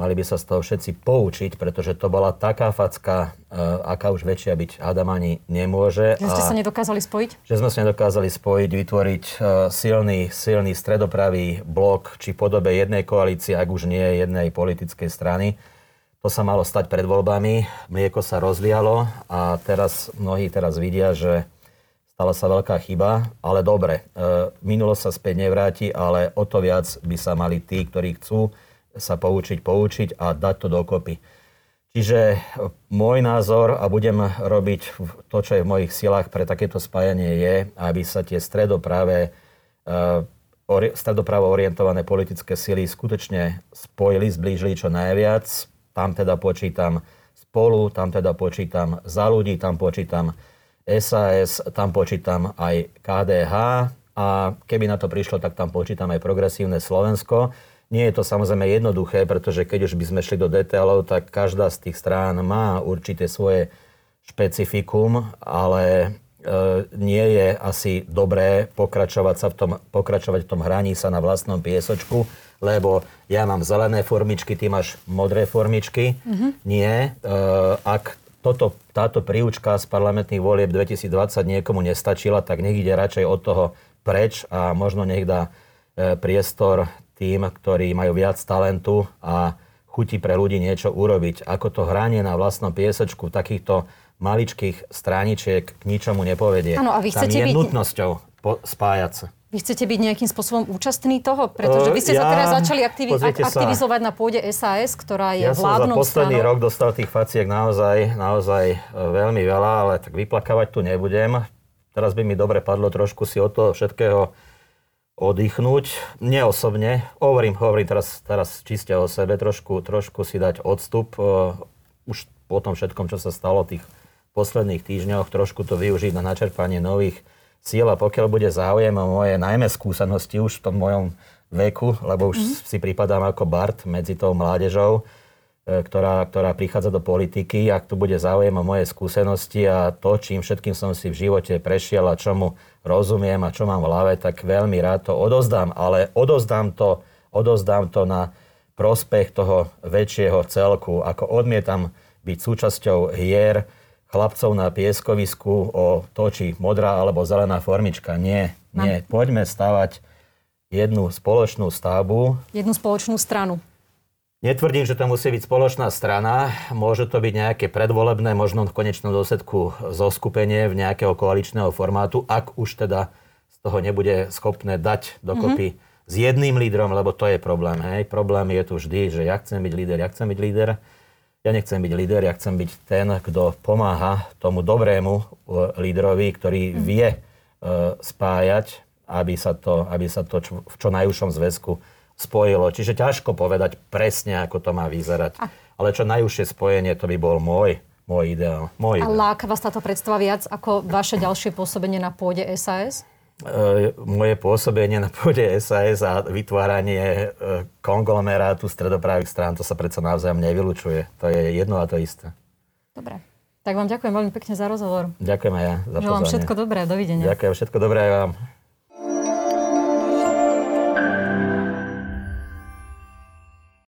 Mali by sa z toho všetci poučiť, pretože to bola taká facka, uh, aká už väčšia byť Adam ani nemôže. Že ste sa nedokázali spojiť? Že sme sa nedokázali spojiť, vytvoriť uh, silný, silný stredopravý blok, či podobe jednej koalície, ak už nie jednej politickej strany. To sa malo stať pred voľbami, mlieko sa rozlialo a teraz mnohí teraz vidia, že stala sa veľká chyba, ale dobre, e, minulosť sa späť nevráti, ale o to viac by sa mali tí, ktorí chcú sa poučiť, poučiť a dať to dokopy. Čiže môj názor, a budem robiť to, čo je v mojich silách pre takéto spájanie, je, aby sa tie stredopravé, e, stredopravo orientované politické sily skutočne spojili, zblížili čo najviac. Tam teda počítam spolu, tam teda počítam za ľudí, tam počítam SAS, tam počítam aj KDH a keby na to prišlo, tak tam počítam aj progresívne Slovensko. Nie je to samozrejme jednoduché, pretože keď už by sme šli do detailov, tak každá z tých strán má určité svoje špecifikum, ale e, nie je asi dobré pokračovať, sa v tom, pokračovať v tom hraní sa na vlastnom piesočku, lebo ja mám zelené formičky, ty máš modré formičky. Mm-hmm. Nie. E, ak toto, táto príučka z parlamentných volieb 2020 niekomu nestačila, tak nech ide radšej od toho preč a možno nech dá e, priestor tým, ktorí majú viac talentu a chuti pre ľudí niečo urobiť. Ako to hranie na vlastnom piesočku takýchto maličkých stráničiek k ničomu nepovedie. Ano, a vy chcete Tam je byť... nutnosťou spájať sa. Vy chcete byť nejakým spôsobom účastný toho? Pretože vy ste ja, sa teraz začali aktivi- aktivizovať sa. na pôde SAS, ktorá je ja vládnou Ja som za posledný stranou. rok dostal tých faciek naozaj, naozaj e, veľmi veľa, ale tak vyplakávať tu nebudem. Teraz by mi dobre padlo trošku si od toho všetkého oddychnúť. Neosobne, hovorím, hovorím teraz, teraz čiste o sebe, trošku, trošku si dať odstup. Uh, už po tom všetkom, čo sa stalo tých posledných týždňoch, trošku to využiť na načerpanie nových síl a pokiaľ bude záujem o moje najmä skúsenosti už v tom mojom veku, lebo už mm-hmm. si pripadám ako Bart medzi tou mládežou, e, ktorá, ktorá prichádza do politiky, ak tu bude záujem o moje skúsenosti a to, čím všetkým som si v živote prešiel a čomu rozumiem a čo mám v hlave, tak veľmi rád to odozdám, ale odozdám to, odozdám to na prospech toho väčšieho celku, ako odmietam byť súčasťou hier, chlapcov na pieskovisku o to, či modrá alebo zelená formička. Nie, nie. Poďme stavať jednu spoločnú stavbu. Jednu spoločnú stranu. Netvrdím, že to musí byť spoločná strana. Môže to byť nejaké predvolebné, možno v konečnom dôsledku zoskupenie v nejakého koaličného formátu, ak už teda z toho nebude schopné dať dokopy mm-hmm. s jedným lídrom, lebo to je problém. Hej. Problém je tu vždy, že ja chcem byť líder, ja chcem byť líder ja nechcem byť líder, ja chcem byť ten, kto pomáha tomu dobrému e, lídrovi, ktorý mm. vie uh, spájať, aby sa to, aby sa to čo, v čo najúžšom zväzku spojilo. Čiže ťažko povedať presne, ako to má vyzerať. A... Ale čo najúžšie spojenie, to by bol môj, môj ideál. Môj ideál. A láka vás táto predstava viac ako vaše ďalšie pôsobenie na pôde SAS? E, moje pôsobenie na pôde SAS a vytváranie e, konglomerátu stredopravých strán, to sa predsa navzájom nevylučuje. To je jedno a to isté. Dobre. Tak vám ďakujem veľmi pekne za rozhovor. Ďakujem aj ja za Želám všetko dobré. Dovidenia. Ďakujem všetko dobré aj vám.